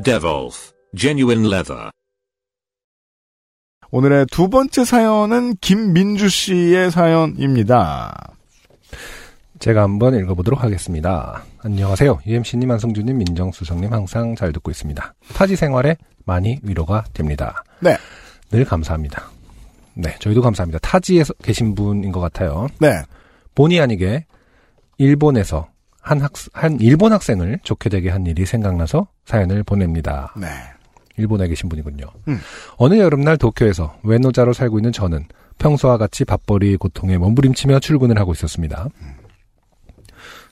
Devolf Genuine Leather. 오늘의 두 번째 사연은 김민주 씨의 사연입니다. 제가 한번 읽어보도록 하겠습니다. 안녕하세요. UMC님, 안성주님, 민정수석님 항상 잘 듣고 있습니다. 타지 생활에 많이 위로가 됩니다. 네. 늘 감사합니다. 네, 저희도 감사합니다. 타지에 서 계신 분인 것 같아요. 네. 본의 아니게 일본에서 한 학, 한 일본 학생을 좋게 되게 한 일이 생각나서 사연을 보냅니다. 네. 일본에 계신 분이군요. 음. 어느 여름날 도쿄에서 외노자로 살고 있는 저는 평소와 같이 밥벌이 고통에 몸부림치며 출근을 하고 있었습니다.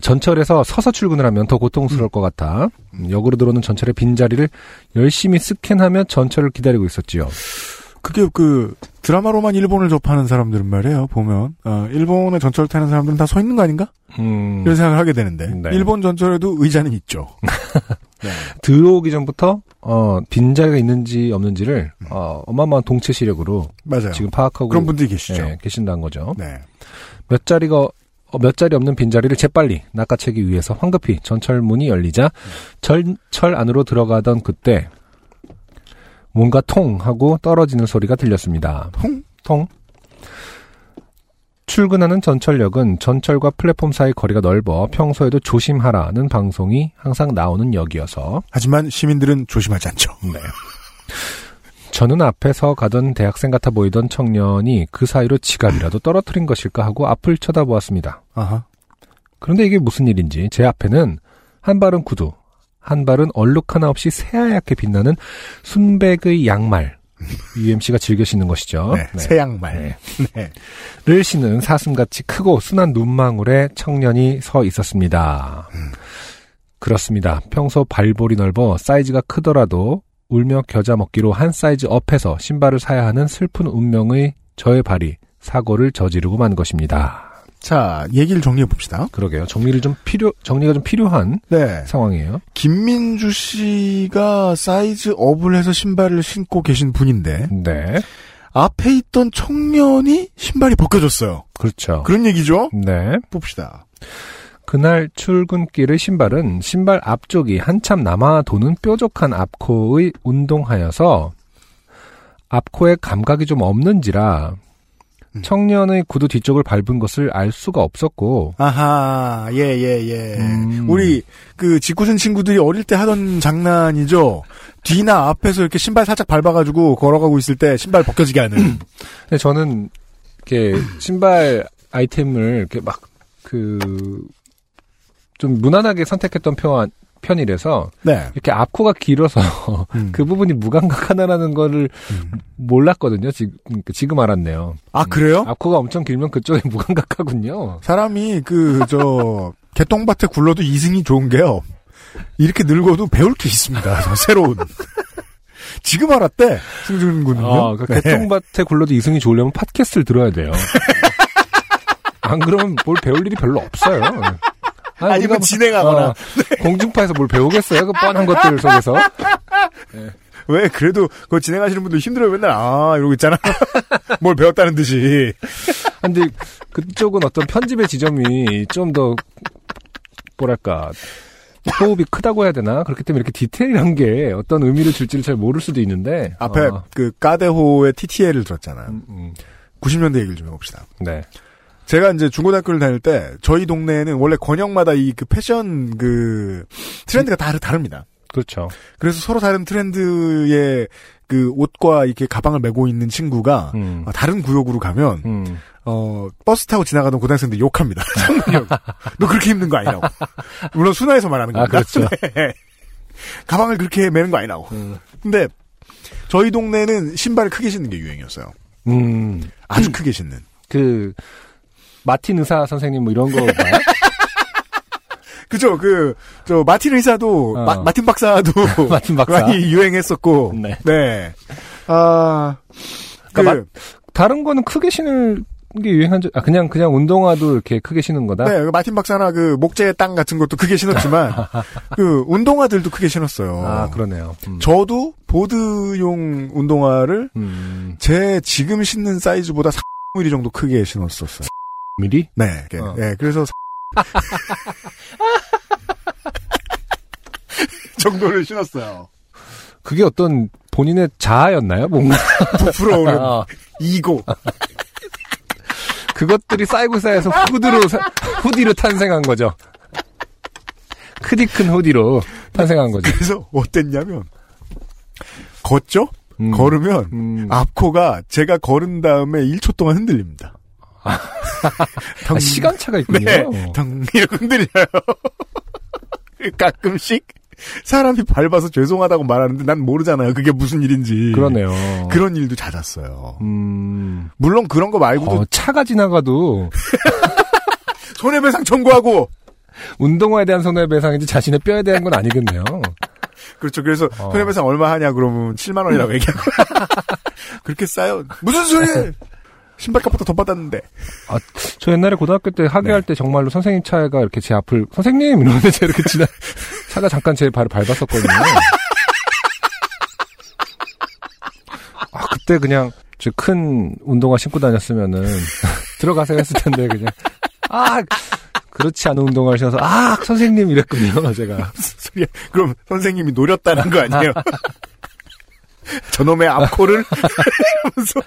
전철에서 서서 출근을 하면 더 고통스러울 것 같아 음, 역으로 들어오는 전철의 빈자리를 열심히 스캔하며 전철을 기다리고 있었지요. 그게 그 드라마로만 일본을 접하는 사람들은 말이에요. 보면 어, 일본의 전철 타는 사람들은 다 서 있는 거 아닌가? 음, 이런 생각을 하게 되는데 네. 일본 전철에도 의자는 있죠. 네. 들어오기 전부터 어, 빈자리가 있는지 없는지를 어, 어마어마한 동체 시력으로 맞아요. 지금 파악하고 그런 분들이 계시죠. 예, 계신다는 거죠. 네. 몇 자리가 어, 몇 자리 없는 빈자리를 재빨리 낚아채기 위해서 황급히 전철 문이 열리자 전철 안으로 들어가던 그때 뭔가 통 하고 떨어지는 소리가 들렸습니다. 통? 통. 출근하는 전철역은 전철과 플랫폼 사이 거리가 넓어 평소에도 조심하라는 방송이 항상 나오는 역이어서 하지만 시민들은 조심하지 않죠. 네. 저는 앞에서 가던 대학생 같아 보이던 청년이 그 사이로 지갑이라도 떨어뜨린 것일까 하고 앞을 쳐다보았습니다. 아하. 그런데 이게 무슨 일인지 제 앞에는 한 발은 구두, 한 발은 얼룩 하나 없이 새하얗게 빛나는 순백의 양말, UMC가 즐겨 신는 것이죠. 네. 새 양말. 네. 네. 를 신은 사슴같이 크고 순한 눈망울의 청년이 서 있었습니다. 그렇습니다. 평소 발볼이 넓어 사이즈가 크더라도 울며 겨자 먹기로 한 사이즈 업해서 신발을 사야 하는 슬픈 운명의 저의 발이 사고를 저지르고 만 것입니다. 자, 얘기를 정리해 봅시다. 그러게요. 정리를 좀 필요, 정리가 좀 필요한 네. 상황이에요. 김민주 씨가 사이즈 업을 해서 신발을 신고 계신 분인데 네. 앞에 있던 청년이 신발이 벗겨졌어요. 그렇죠. 그런 얘기죠? 네. 봅시다. 그날 출근길의 신발은 신발 앞쪽이 한참 남아 도는 뾰족한 앞코의 운동하여서 앞코에 감각이 좀 없는지라 음. 청년의 구두 뒤쪽을 밟은 것을 알 수가 없었고 아하, 예, 예, 예. 음. 우리, 그, 직구준 친구들이 어릴 때 하던 장난이죠. 뒤나 앞에서 이렇게 신발 살짝 밟아가지고 걸어가고 있을 때 신발 벗겨지게 하는. 근데 저는 이렇게 신발 아이템을 이렇게 막 그 좀 무난하게 선택했던 편 편이라서 네. 이렇게 앞코가 길어서 음. 그 부분이 무감각하다라는 거를 음. 몰랐거든요. 지금 지금 알았네요. 아, 그래요? 앞코가 엄청 길면 그쪽에 무감각하군요. 사람이 그, 저, 개똥밭에 굴러도 이승이 좋은 게요. 이렇게 늙어도 배울 게 있습니다. 저 새로운. 지금 알았대, 승준 군은요. 아, 그 네. 개똥밭에 굴러도 이승이 좋으려면 팟캐스트를 들어야 돼요. 안 그러면 뭘 배울 일이 별로 없어요. 아니, 아니면 우리가 진행하거나. 어, 공중파에서 뭘 배우겠어요? 그 뻔한 것들 속에서. 왜, 그래도, 그거 진행하시는 분들 힘들어요. 맨날, 아, 이러고 있잖아. 뭘 배웠다는 듯이. 근데 그쪽은 어떤 편집의 지점이 좀 더 뭐랄까 호흡이 크다고 해야 되나 그렇기 때문에 이렇게 디테일한 게 어떤 의미를 줄지를 잘 모를 수도 있는데 앞에 어, 그, 까데호의 TTL을 들었잖아요. 음, 음, 90년대 얘기를 좀 해봅시다. 네 제가 이제 중고등학교를 다닐 때 저희 동네에는 원래 권역마다 이 그 패션 그 트렌드가 다 다릅니다. 그렇죠 그래서 서로 다른 트렌드의 그 옷과 이렇게 가방을 메고 있는 친구가 음, 어, 다른 구역으로 가면 음, 어 버스 타고 지나가던 고등학생들 욕합니다. 너 그렇게 입는 거 아니라고. 물론 순화해서 말하는 아, 겁니다. 그렇죠. 네. 가방을 그렇게 매는 거 아니라고. 음, 근데 저희 동네는 신발을 크게 신는 게 유행이었어요. 음, 아주 크게 신는. 그 마틴 의사 선생님 뭐 이런 거 봐요? 그죠. 그, 저, 마틴 의사도, 어. 마, 마틴 박사도 마틴 박사. 많이 유행했었고. 네. 네. 아, 그, 그러니까 다른 거는 크게 신을 게 유행한 적, 아, 그냥, 그냥 운동화도 이렇게 크게 신은 거다? 네, 그 마틴 박사나 그 목재 땅 같은 것도 크게 신었지만, 그 운동화들도 크게 신었어요. 아, 그러네요. 음. 저도 보드용 운동화를 음, 제 지금 신는 사이즈보다 3mm 정도 크게 신었었어요. 미리? 네, 네, 어. 네, 그래서 정도를 신었어요. 그게 어떤 본인의 자아였나요? 뭔가. 부풀어오는 아, 이고. 그것들이 쌓이고 쌓여서 후드로, 사- 후디로 탄생한 거죠. 크디 큰 후디로 탄생한 거죠. 그래서 어땠냐면 걷죠? 음. 걸으면 음. 앞코가 제가 걸은 다음에 1초 동안 흔들립니다. 덩, 아, 시간차가 있군요. 네, 덩 이렇게 흔들려요. 가끔씩 사람이 밟아서 죄송하다고 말하는데 난 모르잖아요. 그게 무슨 일인지. 그러네요. 그런 일도 잦았어요. 음, 물론 그런 거 말고도 어, 차가 지나가도 손해배상 청구하고 운동화에 대한 손해배상이지 자신의 뼈에 대한 건 아니겠네요. 그렇죠. 그래서 어. 손해배상 얼마 하냐 그러면 7만 원이라고 얘기하고 그렇게 싸요. 무슨 소리? 신발값보다 더 받았는데. 저 옛날에 고등학교 때 학예할 네. 때 정말로 선생님 차가 이렇게 제 앞을 선생님 이러는데 제가 이렇게 지나 차가 잠깐 제 발을 밟았었거든요. 아 그때 그냥 저 큰 운동화 신고 다녔으면은 들어가세요 했을 텐데 그냥 아 그렇지 않은 운동화를 신어서 아 선생님 이랬군요 제가 소리야. 그럼 선생님이 노렸다는 거 아니에요? 저놈의 앞코를 하면서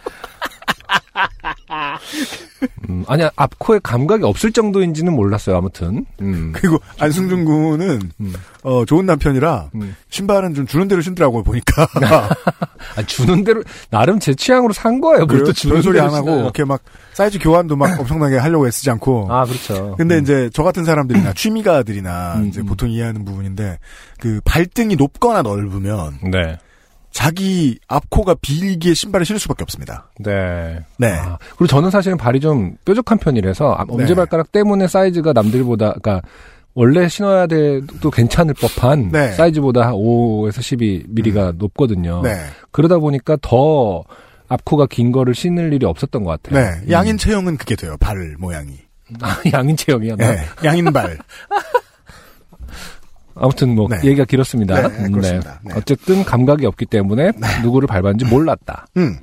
음, 아니 앞코에 감각이 없을 정도인지는 몰랐어요 아무튼 음, 그리고 안승준 군은 음. 어, 좋은 남편이라 음. 신발은 좀 주는 대로 신더라고요 보니까 아, 주는 대로 나름 제 취향으로 산 거예요 그래요? 뭘또 주는 별 소리 안 하고. 이렇게 막 사이즈 교환도 막 엄청나게 하려고 애쓰지 않고 아 그렇죠 근데 음. 이제 저 같은 사람들이나 취미가들이나 음, 이제 음. 보통 이해하는 부분인데 그 발등이 높거나 넓으면 네 자기 앞코가 비일기에 신발을 신을 수밖에 없습니다. 네. 네. 아, 그리고 저는 사실은 발이 좀 뾰족한 편이라서 아, 엄지발가락 때문에 사이즈가 남들보다 그러니까 원래 신어야 돼도 괜찮을 법한 네. 사이즈보다 한 5에서 12mm가 높거든요. 네. 그러다 보니까 더 앞코가 긴 거를 신을 일이 없었던 것 같아요. 네. 양인 체형은 그게 돼요. 발 모양이. 음. 아, 양인 체형이야. 나? 네. 양인발. 아무튼 뭐 네. 얘기가 길었습니다. 네, 음, 그렇습니다. 네. 어쨌든 감각이 없기 때문에 누구를 밟았는지 몰랐다. 음.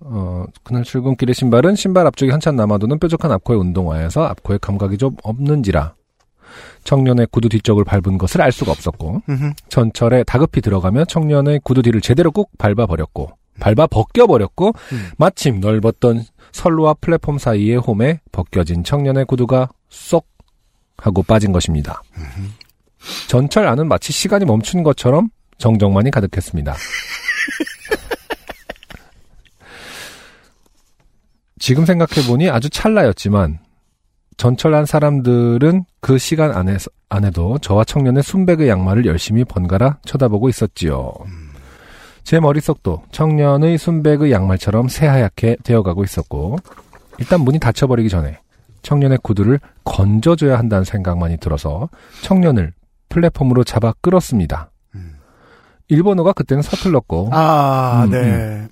어, 그날 출근길의 신발은 신발 앞쪽이 한참 남아도는 뾰족한 앞코의 운동화에서 앞코에 감각이 좀 없는지라 청년의 구두 뒤쪽을 밟은 것을 알 수가 없었고 음흠. 전철에 다급히 들어가며 청년의 구두 뒤를 제대로 꾹 밟아버렸고 밟아 벗겨버렸고 음. 마침 넓었던 선로와 플랫폼 사이의 홈에 벗겨진 청년의 구두가 쏙 하고 빠진 것입니다. 전철 안은 마치 시간이 멈춘 것처럼 정적만이 가득했습니다. 지금 생각해보니 아주 찰나였지만 전철 안 사람들은 그 시간 안에서, 안에도 저와 청년의 순백의 양말을 열심히 번갈아 쳐다보고 있었지요. 제 머릿속도 청년의 순백의 양말처럼 새하얗게 되어가고 있었고 일단 문이 닫혀버리기 전에 청년의 구두를 건져줘야 한다는 생각만이 들어서 청년을 플랫폼으로 잡아 끌었습니다. 음. 일본어가 그때는 서툴렀고 아, 음, 네.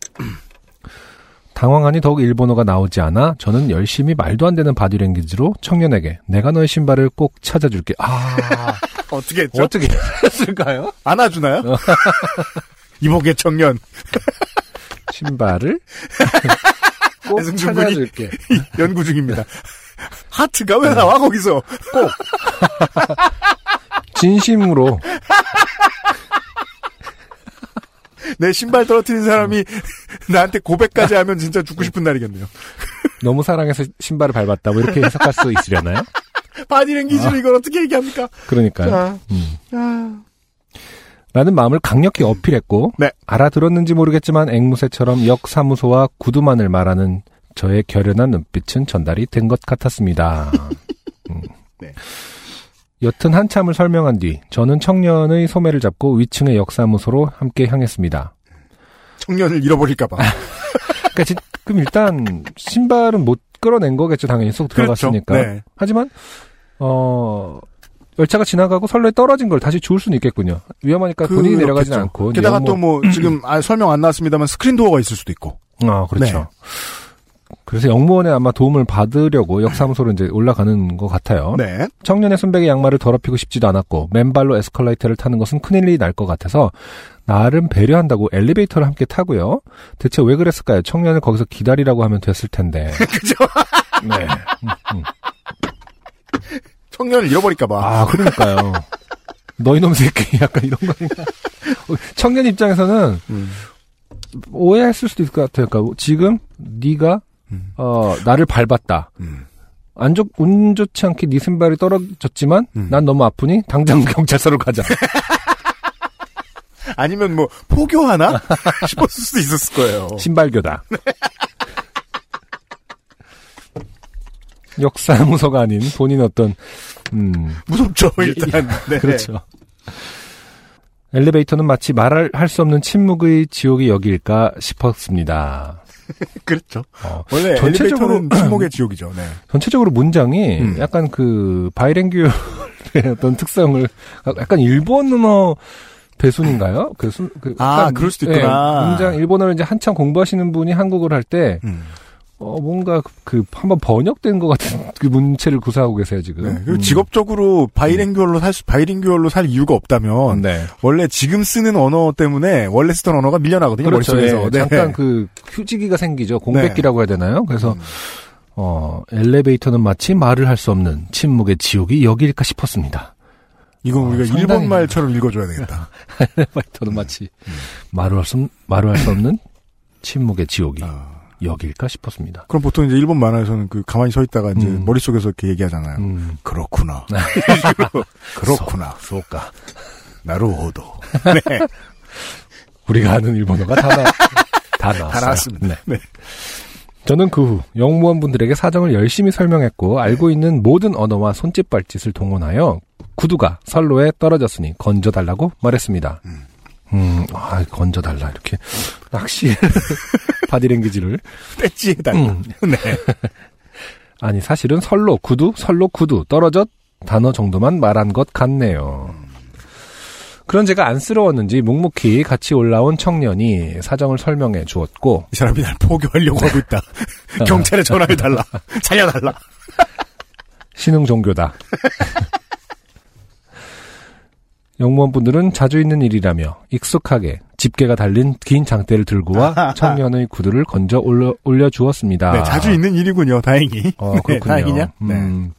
당황하니 더욱 일본어가 나오지 않아 저는 열심히 말도 안 되는 바디랭귀지로 청년에게 내가 너의 신발을 꼭 찾아줄게. 아 어떻게 했죠? 어떻게 했을까요? 안아주나요? 이복의 청년. 신발을 꼭 군이- 찾아줄게. 연구 중입니다. 하트가 왜 나와, 거기서? 진심으로 내 신발 떨어뜨린 사람이 나한테 고백까지 하면 진짜 죽고 싶은 날이겠네요. 너무 사랑해서 신발을 밟았다. 뭐 이렇게 해석할 수 있으려나요? 바디랭귀지로 이걸 어떻게 얘기합니까? 그러니까요. 자, 음. 아, 라는 마음을 강력히 어필했고 네. 알아들었는지 모르겠지만 앵무새처럼 역 사무소와 구두만을 말하는 저의 결연한 눈빛은 전달이 된 것 같았습니다. 음. 네. 여튼 한참을 설명한 뒤 저는 청년의 소매를 잡고 위층의 역사무소로 함께 향했습니다. 청년을 잃어버릴까봐. 그러니까 지- 그럼 일단 신발은 못 끌어낸 거겠죠 당연히 쏙 들어갔으니까. 그렇죠. 네. 하지만 어 열차가 지나가고 선로에 떨어진 걸 다시 주울 수는 있겠군요. 위험하니까 본인이 내려가진 그렇겠죠. 않고. 게다가 또 뭐 지금 아, 설명 안 나왔습니다만 스크린 도어가 있을 수도 있고. 아, 그렇죠. 그래서 영무원에 아마 도움을 받으려고 역사무소로 이제 올라가는 것 같아요. 네. 청년의 순백의 양말을 더럽히고 싶지도 않았고 맨발로 에스컬레이터를 타는 것은 큰일이 날 것 같아서 나름 배려한다고 엘리베이터를 함께 타고요. 대체 왜 그랬을까요? 청년을 거기서 기다리라고 하면 됐을 텐데. 그죠? 네. 음, 음. 청년을 잃어버릴까봐. 아, 그러니까요. 너희 놈 새끼 약간 이런 거니까. 청년 입장에서는 음. 오해했을 수도 있을 것 같아요. 그러니까 지금 네가 음. 어 나를 밟았다. 음. 안 좋, 운 좋지 않게 네 신발이 떨어졌지만 음. 난 너무 아프니 당장 경찰서로 가자. 아니면 뭐 포교하나 싶었을 수도 있었을 거예요. 신발교다. 역사무소가 아닌 본인 어떤 음 무섭죠 일단. 네. 그렇죠. 엘리베이터는 마치 말할 할수 없는 침묵의 지옥이 여기일까 싶었습니다. 그렇죠. 어, 원래 전체적으로- 침묵의 지옥이죠. 네. 전체적으로 문장이 음. 약간 그 바이랭규의 어떤 특성을 약간 일본어 배순인가요? 그, 순, 그 아, 그럴 수도 예, 있구나. 문장 일본어를 이제 한참 공부하시는 분이 한국어를 할때 음. 어, 뭔가 그 한번 번역된 것 같은 그 문체를 구사하고 계세요 지금. 네. 그리고 음. 직업적으로 바이링규얼로 살 수, 바이링규얼로 살 이유가 없다면 네. 원래 지금 쓰는 언어 때문에 원래 쓰던 언어가 밀려나거든요. 그렇죠. 머릿속에서. 예, 네. 잠깐 그 휴지기가 생기죠. 공백기라고 해야 되나요? 그래서 음. 어, 엘리베이터는 마치 말을 할 수 없는 침묵의 지옥이 여기일까 싶었습니다. 이건 아, 우리가 일본 말처럼 읽어줘야 되겠다. 엘리베이터는 마치 말을 할 수, 말을 할 수 없는 침묵의 지옥이 아. 여기일까 싶었습니다. 그럼 보통 이제 일본 만화에서는 그 가만히 서 있다가 이제 음. 머릿속에서 이렇게 얘기하잖아요. 음. 그렇구나. 그렇구나. 수호가 나루호도. 네. 우리가 아는 일본어가 다, 나, 다 나왔어요. 다 나왔습니다. 네. 네. 저는 그 후 영무원 분들에게 사정을 열심히 설명했고 알고 있는 모든 언어와 손짓 발짓을 동원하여 구두가 선로에 떨어졌으니 건져달라고 말했습니다. 음. 음, 아, 건져달라 이렇게 낚시 바디랭귀지를 떼찌해달라. 음. 네. 아니 사실은 선로 구두 선로 구두 떨어졌 단어 정도만 말한 것 같네요. 그런 제가 안쓰러웠는지 묵묵히 같이 올라온 청년이 사정을 설명해 주었고 이 사람이 날 포교하려고 하고 있다. 경찰에 전화해달라. 살려달라. 신흥 종교다. 영무원분들은 자주 있는 일이라며 익숙하게 집게가 달린 긴 장대를 들고 와 청년의 구두를 건져 올려, 올려주었습니다. 네, 자주 있는 일이군요. 다행히. 어, 네, 그렇군요. 다행이냐? 네. 음.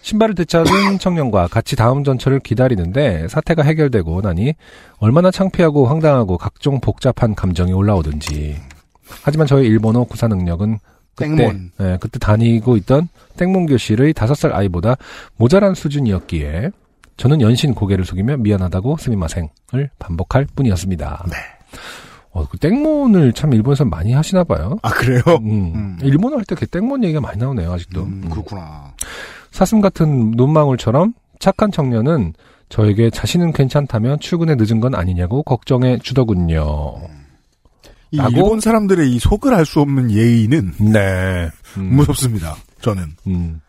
신발을 되찾은 청년과 같이 다음 전철을 기다리는데 사태가 해결되고 나니 얼마나 창피하고 황당하고 각종 복잡한 감정이 올라오든지. 하지만 저의 일본어 구사 능력은 그때, 땡몬. 예, 그때 다니고 있던 땡몬 교실의 다섯 살 아이보다 모자란 수준이었기에 저는 연신 고개를 숙이며 미안하다고 스미마생을 반복할 뿐이었습니다. 네. 어, 그 땡몬을 참 일본에서 많이 하시나 봐요. 아, 그래요? 음. 음. 일본어 할 때 그 땡몬 얘기가 많이 나오네요, 아직도. 음, 음. 그렇구나. 사슴 같은 눈망울처럼 착한 청년은 저에게 자신은 괜찮다며 출근에 늦은 건 아니냐고 걱정해 주더군요. 이 라고? 일본 사람들의 이 속을 알 수 없는 예의는 네. 음, 무섭습니다. 저는. 음.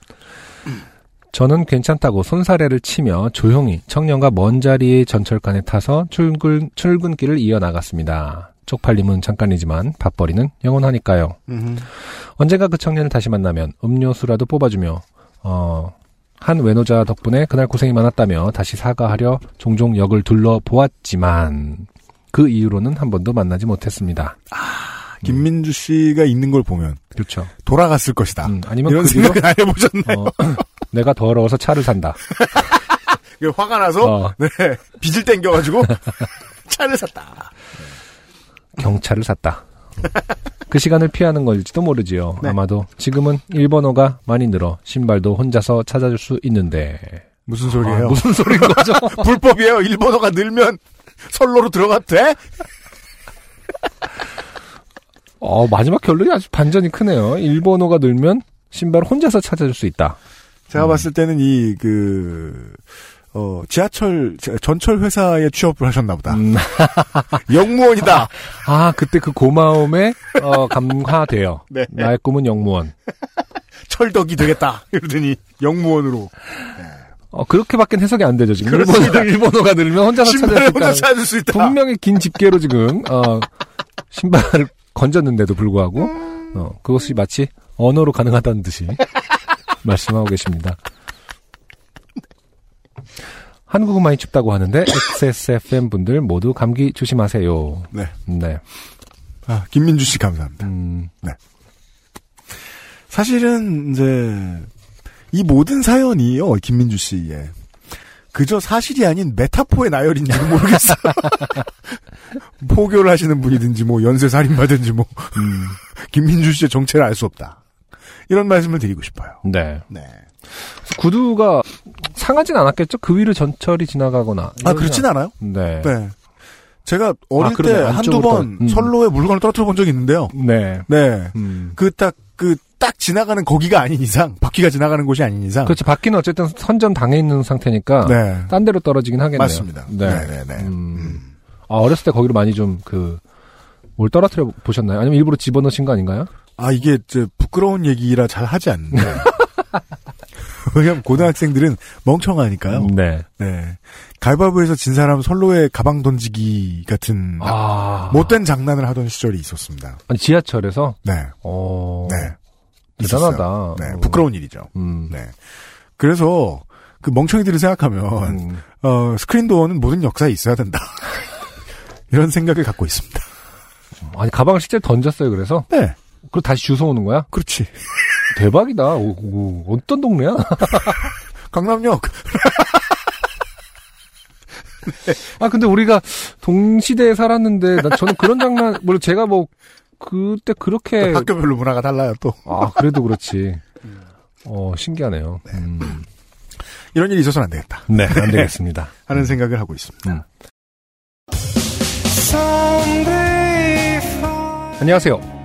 저는 괜찮다고 손사래를 치며 조용히 청년과 먼 자리의 전철칸에 타서 출근, 출근길을 이어나갔습니다. 쪽팔림은 잠깐이지만 밥벌이는 영원하니까요. 음. 언젠가 그 청년을 다시 만나면 음료수라도 뽑아주며 어, 한 외노자 덕분에 그날 고생이 많았다며 다시 사과하려 종종 역을 둘러보았지만 그 이후로는 한 번도 만나지 못했습니다. 김민주 씨가 있는 걸 보면 그렇죠. 돌아갔을 것이다. 음, 아니면 이런 그 생각은 안 해보셨나요? 어, 내가 더러워서 차를 산다. 그 화가 나서 어, 네, 빚을 땡겨가지고 차를 샀다. 경찰을 샀다. 그 시간을 피하는 걸지도 모르지요. 네. 아마도 지금은 일본어가 많이 늘어 신발도 혼자서 찾아줄 수 있는데 무슨 소리예요? 아, 무슨 소리인 거죠? 불법이에요. 일본어가 늘면 선로로 들어가도 돼? 어, 마지막 결론이 아주 반전이 크네요. 일본어가 늘면 신발을 혼자서 찾아줄 수 있다. 제가 음. 봤을 때는 이, 그, 어, 지하철, 지- 전철 회사에 취업을 하셨나 보다. 음, 영무원이다! 아, 그때 그 고마움에 어, 감화돼요. 네. 나의 꿈은 영무원. 철덕이 되겠다! 이러더니 영무원으로. 어, 그렇게밖에 해석이 안 되죠, 지금. 그렇습니다. 일본어, 일본어가 늘면 혼자서 신발을 찾을 수 혼자 있다. 찾을 수 있다. 분명히 긴 집게로 지금, 어, 신발을 건졌는데도 불구하고, 어, 그것이 마치 언어로 가능하다는 듯이 말씀하고 계십니다. 한국은 많이 춥다고 하는데, XSFM 분들 모두 감기 조심하세요. 네. 네. 아, 김민주 씨 감사합니다. 음, 사실은 이제 이 모든 사연이요 김민주 씨의 그저 사실이 아닌 메타포의 나열인지는 모르겠어요. 포교를 하시는 분이든지 뭐 연쇄 살인마든지 뭐 음, 김민주 씨의 정체를 알 수 없다. 이런 말씀을 드리고 싶어요. 네. 네. 구두가 상하진 않았겠죠? 그 위를 전철이 지나가거나. 아 그렇진 않아요. 네. 네. 제가 어릴 아. 때 한두 번 떨- 음. 선로에 물건을 떨어뜨려 본 적이 있는데요. 네. 네. 음. 그 딱 그 딱 지나가는 거기가 아닌 이상, 바퀴가 지나가는 곳이 아닌 이상. 그렇지. 바퀴는 어쨌든 선전 당해 있는 상태니까. 네. 딴 데로 떨어지긴 하겠네요. 맞습니다. 네. 네네네. 음. 아, 어렸을 때 거기로 많이 좀 그, 뭘 떨어뜨려 보셨나요? 아니면 일부러 집어넣으신 거 아닌가요? 아, 이게, 저, 부끄러운 얘기라 잘 하지 않는데. 왜냐면 고등학생들은 멍청하니까요. 네. 네. 가위바위보에서 진 사람 선로에 가방 던지기 같은 아. 못된 장난을 하던 시절이 있었습니다. 아니, 지하철에서? 네. 어. 네. 대단하다. 네. 음. 부끄러운 일이죠. 음. 네. 그래서 그 멍청이들을 생각하면 음. 어, 스크린 도어는 모든 역사에 있어야 된다. 이런 생각을 갖고 있습니다. 아니, 가방을 실제로 던졌어요, 그래서? 네. 그리고 다시 주워 오는 거야? 그렇지. 대박이다. 오, 오, 어떤 동네야? 강남역. 아, 근데 우리가 동시대에 살았는데, 나 저는 그런 장난, 물론 제가 뭐, 그때 그렇게. 학교별로 문화가 달라요, 또. 아, 그래도 그렇지. 어, 신기하네요. 음. 이런 일이 있어서는 안 되겠다. 네, 안 되겠습니다. 하는 생각을 하고 있습니다. 음. 안녕하세요.